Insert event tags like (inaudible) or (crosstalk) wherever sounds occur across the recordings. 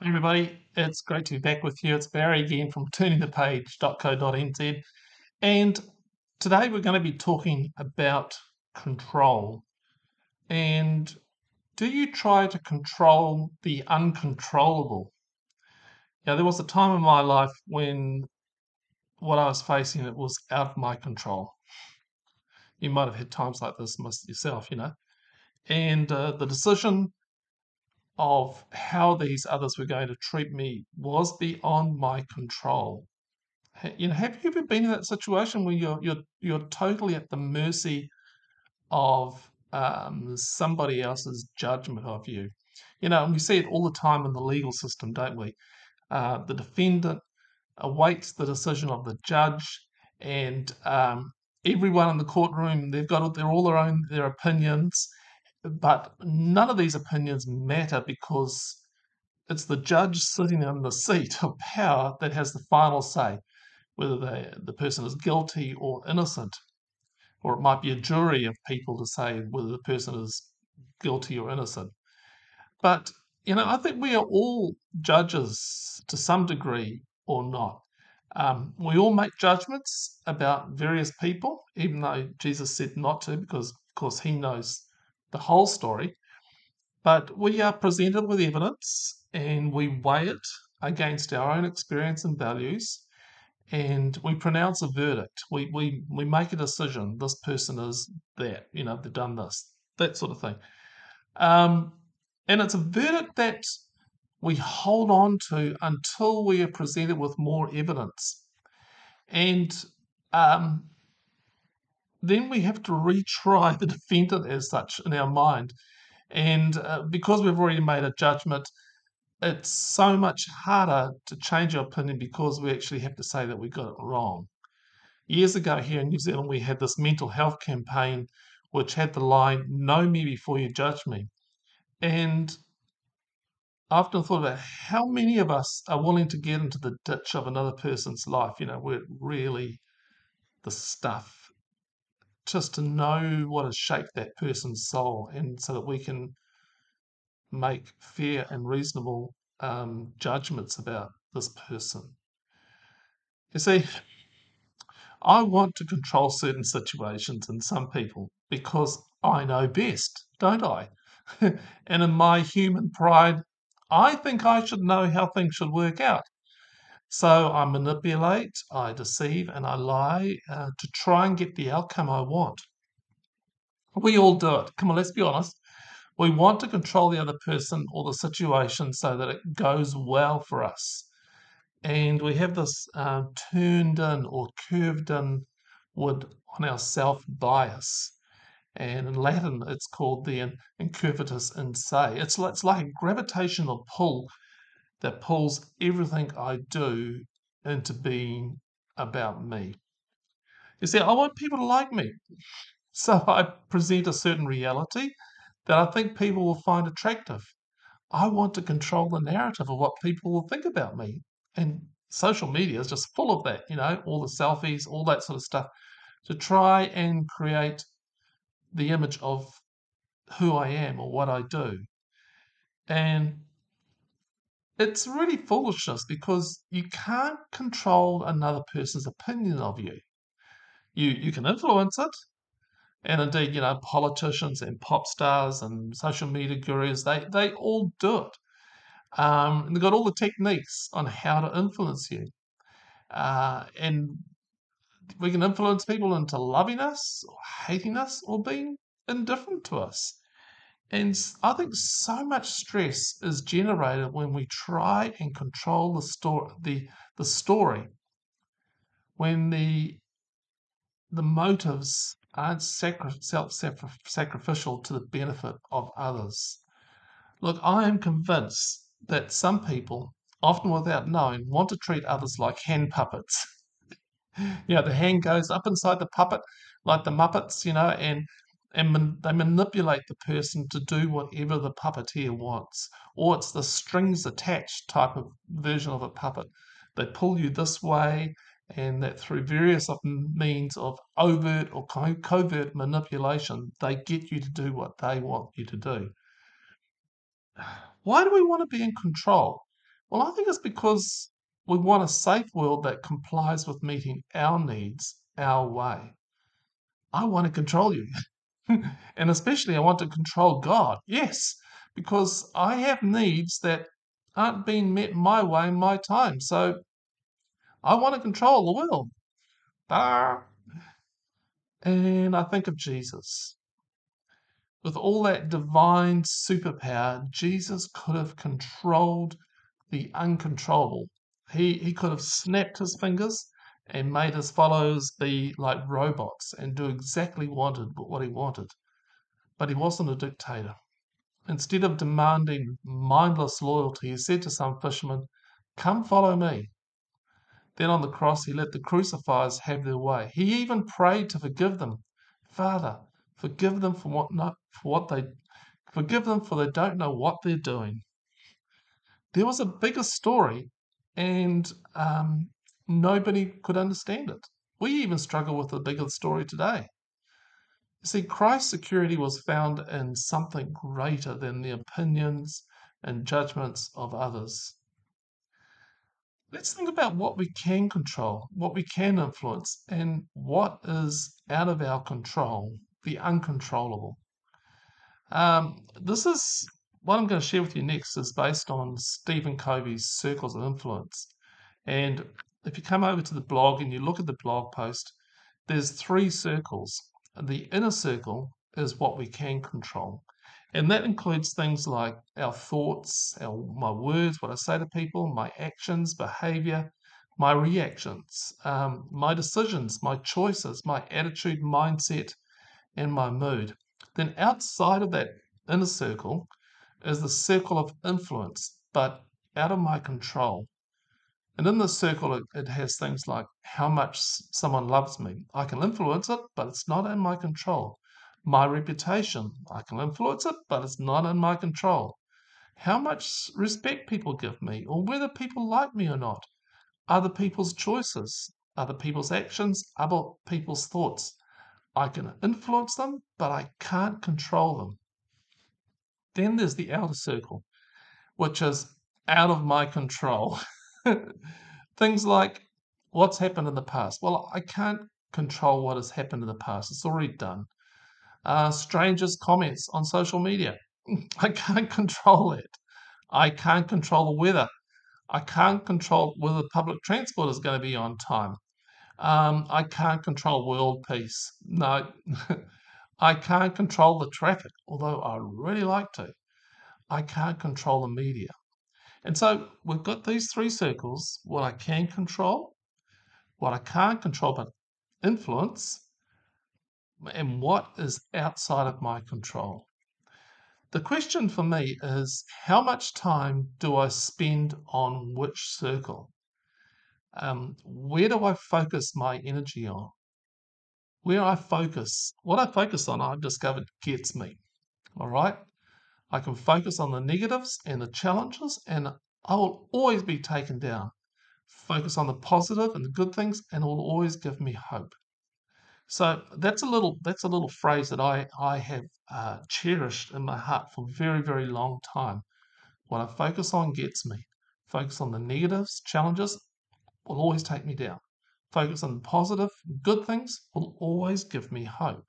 Hey everybody, it's great to be back with you. It's Barry again from turningthepage.co.nz. And today we're going to be talking about control. And do you try to control the uncontrollable? Now, there was a time in my life when what I was facing it was out of my control. You might have had times like this yourself, you know. And uh, the decision of how these others were going to treat me was beyond my control. You know, have you ever been in that situation where you're you're you're totally at the mercy of um, somebody else's judgment of you? You know, and we see it all the time in the legal system, don't we? Uh, the defendant awaits the decision of the judge, and um, everyone in the courtroom they've got they're all their own their opinions, but none of these opinions matter because it's the judge sitting in the seat of power that has the final say whether they, the person is guilty or innocent. Or it might be a jury of people to say whether the person is guilty or innocent. But, you know, I think we are all judges to some degree or not. Um, we all make judgments about various people, even though Jesus said not to, because, of course, he knows the whole story, but we are presented with evidence and we weigh it against our own experience and values and we pronounce a verdict. We, we, we make a decision. This person is that, you know, they've done this, that sort of thing. Um, and it's a verdict that we hold on to until we are presented with more evidence. And um, then we have to retry the defendant as such in our mind. And uh, because we've already made a judgment, it's so much harder to change our opinion because we actually have to say that we got it wrong. Years ago here in New Zealand, we had this mental health campaign which had the line, Know me before you judge me. And I often thought about how many of us are willing to get into the ditch of another person's life, you know, where really the stuff just to know what has shaped that person's soul and so that we can make fair and reasonable um, judgments about this person. You see, I want to control certain situations and some people because I know best, don't I? (laughs) and in my human pride, I think I should know how things should work out. So I manipulate, I deceive, and I lie uh, to try and get the outcome I want. We all do it. Come on, let's be honest. We want to control the other person or the situation so that it goes well for us. And we have this uh, turned in or curved in wood on our self bias. And in Latin, it's called the incurvatus in se. It's, it's like a gravitational pull that pulls everything I do into being about me. You see, I want people to like me. (laughs) So I present a certain reality that I think people will find attractive. I want to control the narrative of what people will think about me. And social media is just full of that, you know, all the selfies, all that sort of stuff, to try and create the image of who I am or what I do. And it's really foolishness because you can't control another person's opinion of you. You you can influence it, and indeed, you know, politicians and pop stars and social media gurus they they all do it. Um, and they've got all the techniques on how to influence you, uh, and we can influence people into loving us or hating us or being indifferent to us. And I think so much stress is generated when we try and control the story, the, the story, when the the motives aren't sacri- self-sacrificial to the benefit of others. Look, I am convinced that some people, often without knowing, want to treat others like hand puppets. (laughs) you know, the hand goes up inside the puppet like the Muppets, you know, and and man, they manipulate the person to do whatever the puppeteer wants. Or it's the strings attached type of version of a puppet. They pull you this way, and that through various means of overt or co- covert manipulation, they get you to do what they want you to do. (sighs) Why do we want to be in control? Well, I think it's because we want a safe world that complies with meeting our needs our way. I want to control you. (laughs) (laughs) and especially, I want to control God. Yes, because I have needs that aren't being met my way in my time. So I want to control the world. Ah. And I think of Jesus. With all that divine superpower, Jesus could have controlled the uncontrollable. He, he could have snapped his fingers and made his followers be like robots and do exactly wanted what he wanted. But he wasn't a dictator. Instead of demanding mindless loyalty, he said to some fishermen, Come follow me. Then on the cross, he let the crucifiers have their way. He even prayed to forgive them. Father, forgive them for what, not, for what they forgive them for they don't know what they're doing. There was a bigger story, and um, nobody could understand it. We even struggle with the bigger story today. You see, Christ's security was found in something greater than the opinions and judgments of others. Let's think about what we can control, what we can influence, and what is out of our control, the uncontrollable. Um, this is what I'm going to share with you next is based on Stephen Covey's Circles of Influence. And if you come over to the blog and you look at the blog post, there's three circles. The inner circle is what we can control. And that includes things like our thoughts, our, my words, what I say to people, my actions, behavior, my reactions, um, my decisions, my choices, my attitude, mindset, and my mood. Then outside of that inner circle is the circle of influence, but out of my control. And in this circle, it, it has things like how much someone loves me. I can influence it, but it's not in my control. My reputation, I can influence it, but it's not in my control. How much respect people give me, or whether people like me or not. Other people's choices, other people's actions, other people's thoughts. I can influence them, but I can't control them. Then there's the outer circle, which is out of my control. (laughs) (laughs) Things like what's happened in the past. Well, I can't control what has happened in the past, it's already done. Uh, strangers' comments on social media. (laughs) I can't control it. I can't control the weather. I can't control whether public transport is going to be on time. Um, I can't control world peace. No, (laughs) I can't control the traffic, although I really like to. I can't control the media. And so we've got these three circles what I can control, what I can't control but influence, and what is outside of my control. The question for me is how much time do I spend on which circle? Um, where do I focus my energy on? Where I focus, what I focus on, I've discovered gets me. All right. I can focus on the negatives and the challenges, and I will always be taken down. Focus on the positive and the good things, and it will always give me hope. So that's a little that's a little phrase that I I have uh, cherished in my heart for a very very long time. What I focus on gets me. Focus on the negatives, challenges will always take me down. Focus on the positive, good things will always give me hope.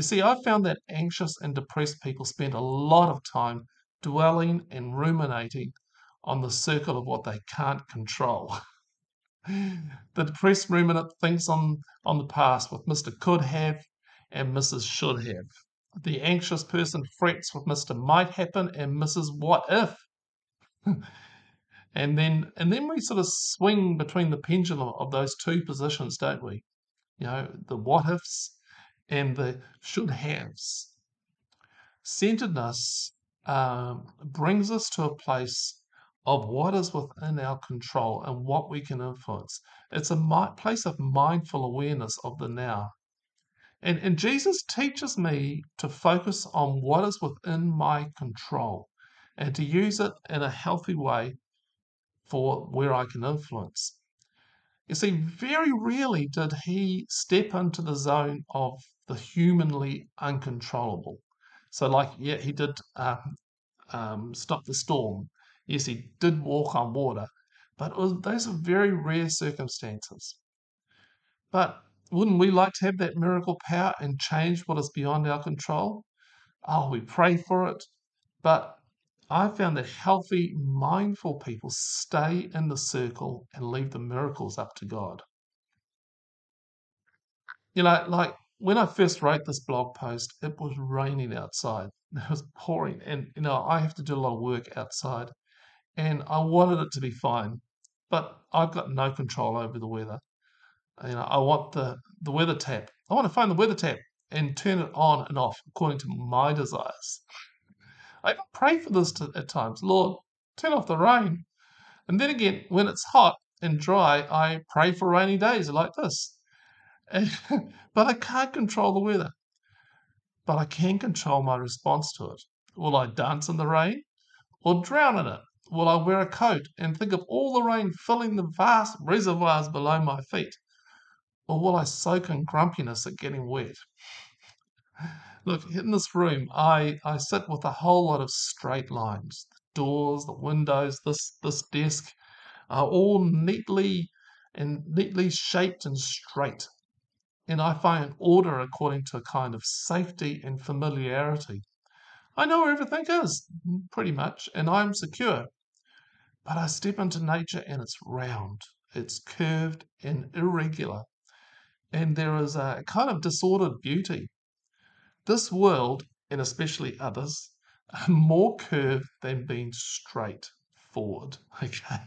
You see, I've found that anxious and depressed people spend a lot of time dwelling and ruminating on the circle of what they can't control. (laughs) the depressed ruminant thinks on, on the past with Mr. Could Have and Mrs. Should Have. The anxious person frets with Mr. Might Happen and Mrs. What If. (laughs) and then and then we sort of swing between the pendulum of those two positions, don't we? You know, the what ifs and the should haves. Centeredness um, brings us to a place of what is within our control and what we can influence. It's a mi- place of mindful awareness of the now. And, and Jesus teaches me to focus on what is within my control and to use it in a healthy way for where I can influence. You see, very rarely did he step into the zone of the humanly uncontrollable. So, like, yeah, he did um, um, stop the storm Yes, he did walk on water, but was, those are very rare circumstances. But wouldn't we like to have that miracle power and change what is beyond our control? Oh, we pray for it, but I found that healthy, mindful people stay in the circle and leave the miracles up to God. You know, like when I first wrote this blog post, it was raining outside. (laughs) It was pouring, and you know, I have to do a lot of work outside, and I wanted it to be fine, but I've got no control over the weather. You know, I want the the weather tap. I want to find the weather tap and turn it on and off according to my desires. I even pray for this to, at times. Lord, turn off the rain. And then again, when it's hot and dry, I pray for rainy days like this. (laughs) but I can't control the weather. But I can control my response to it. Will I dance in the rain or drown in it? Will I wear a coat and think of all the rain filling the vast reservoirs below my feet? Or will I soak in grumpiness at getting wet? Look, in this room, I, I sit with a whole lot of straight lines. The doors, the windows, this this desk are all neatly and neatly shaped and straight. And I find order according to a kind of safety and familiarity. I know where everything is, pretty much, and I'm secure. But I step into nature and it's round, it's curved and irregular. And there is a kind of disordered beauty this world, and especially others, (laughs) are more curved than being straight forward. (laughs) Okay.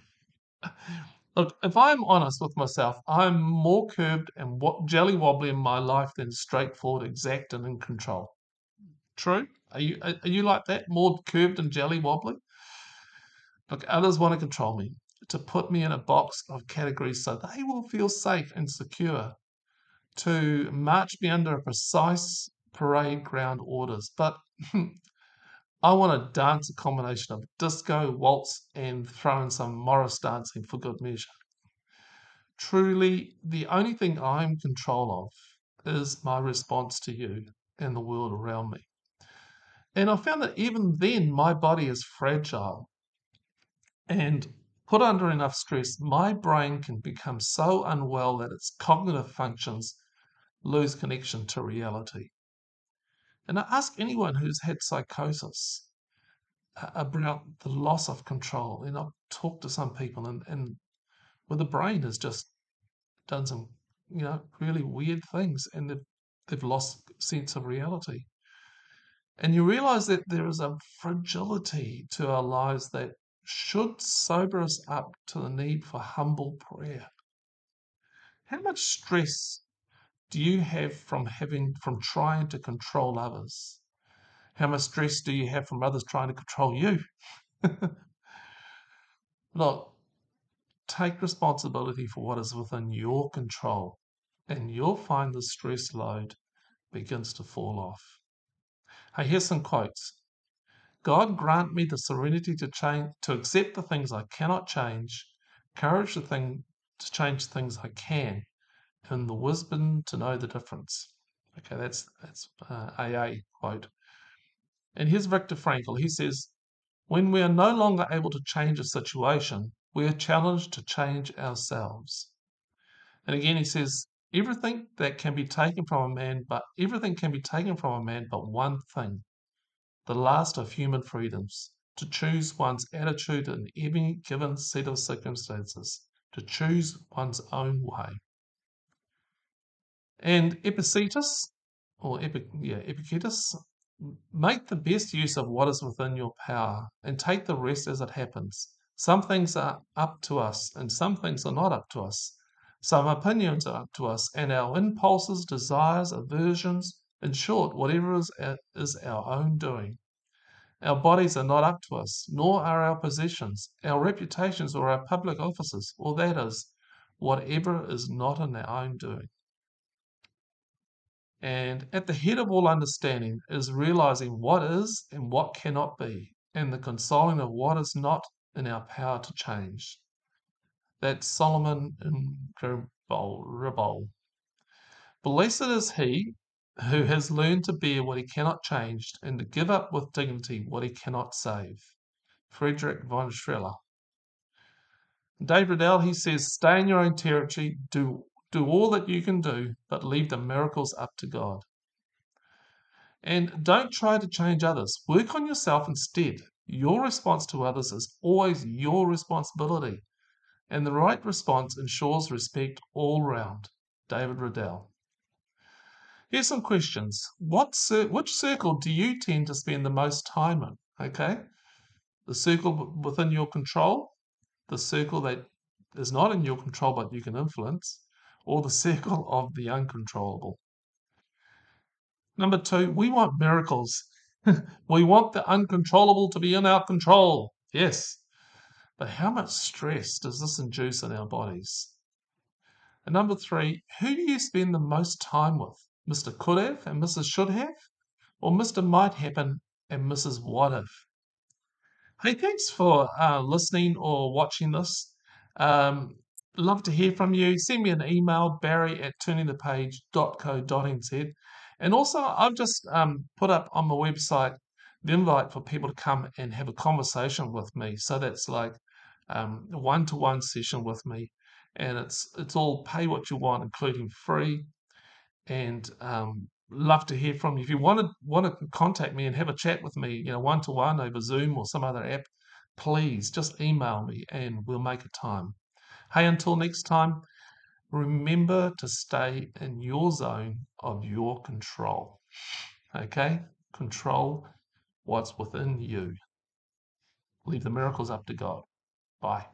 Look, if I'm honest with myself, I'm more curved and what jelly wobbly in my life than straightforward, exact, and in control. True? Are you are you like that? More curved and jelly wobbly? Look, others want to control me, to put me in a box of categories so they will feel safe and secure, to march me under a precise parade ground orders. But (laughs) I want to dance a combination of disco, waltz, and throw in some Morris dancing for good measure. Truly, the only thing I'm in control of is my response to you and the world around me. And I found that even then, my body is fragile. And put under enough stress, my brain can become so unwell that its cognitive functions lose connection to reality. And I ask anyone who's had psychosis about the loss of control. And I've talked to some people, and, and where the brain has just done some, you know, really weird things, and they've, they've lost sense of reality. And you realize that there is a fragility to our lives that should sober us up to the need for humble prayer. How much stress do you have from having from trying to control others? How much stress do you have from others trying to control you? (laughs) Look, take responsibility for what is within your control, and you'll find the stress load begins to fall off. Hey, here's some quotes. God grant me the serenity to change, to accept the things I cannot change, courage to thing to change things I can, and the wisdom to know the difference. Okay, that's that's uh, AA quote. And here's Viktor Frankl. He says, "When we are no longer able to change a situation, we are challenged to change ourselves." And again, he says, "Everything that can be taken from a man, but everything can be taken from a man, but one thing, the last of human freedoms." To choose one's attitude in any given set of circumstances, to choose one's own way. And Epictetus, or Epic, yeah, Epictetus, make the best use of what is within your power and take the rest as it happens. Some things are up to us, and some things are not up to us. Some opinions are up to us, and our impulses, desires, aversions, in short, whatever is, is our own doing. Our bodies are not up to us, nor are our possessions, our reputations, or our public offices, or that is, whatever is not in our own doing. And at the head of all understanding is realizing what is and what cannot be, and the consoling of what is not in our power to change. That's Solomon in. Blessed is he who has learned to bear what he cannot change and to give up with dignity what he cannot save. Friedrich von Schiller. Dave Riddell, he says, stay in your own territory, do, do all that you can do, but leave the miracles up to God. And don't try to change others. Work on yourself instead. Your response to others is always your responsibility. And the right response ensures respect all round. David Riddell. Here's some questions. What cir- which circle do you tend to spend the most time in? Okay. The circle within your control, the circle that is not in your control but you can influence, or the circle (laughs) of the uncontrollable. Number two, we want miracles. (laughs) we want the uncontrollable to be in our control. Yes. But how much stress does this induce in our bodies? And number three, who do you spend the most time with? Mr. Could have and Mrs. Should have? Or Mr. Might Happen and Mrs. What If? Hey, thanks for uh, listening or watching this. Um, love to hear from you. Send me an email, barry at turningthepage.co.nz. And also, I've just um, put up on my website the invite for people to come and have a conversation with me. So that's like um, a one-to-one session with me, and it's it's all pay what you want, including free. And um, love to hear from you. If you want to want to contact me and have a chat with me, you know, one to one over Zoom or some other app, please just email me and we'll make a time. Hey, until next time, remember to stay in your zone of your control. Okay? Control what's within you. Leave the miracles up to God. Bye.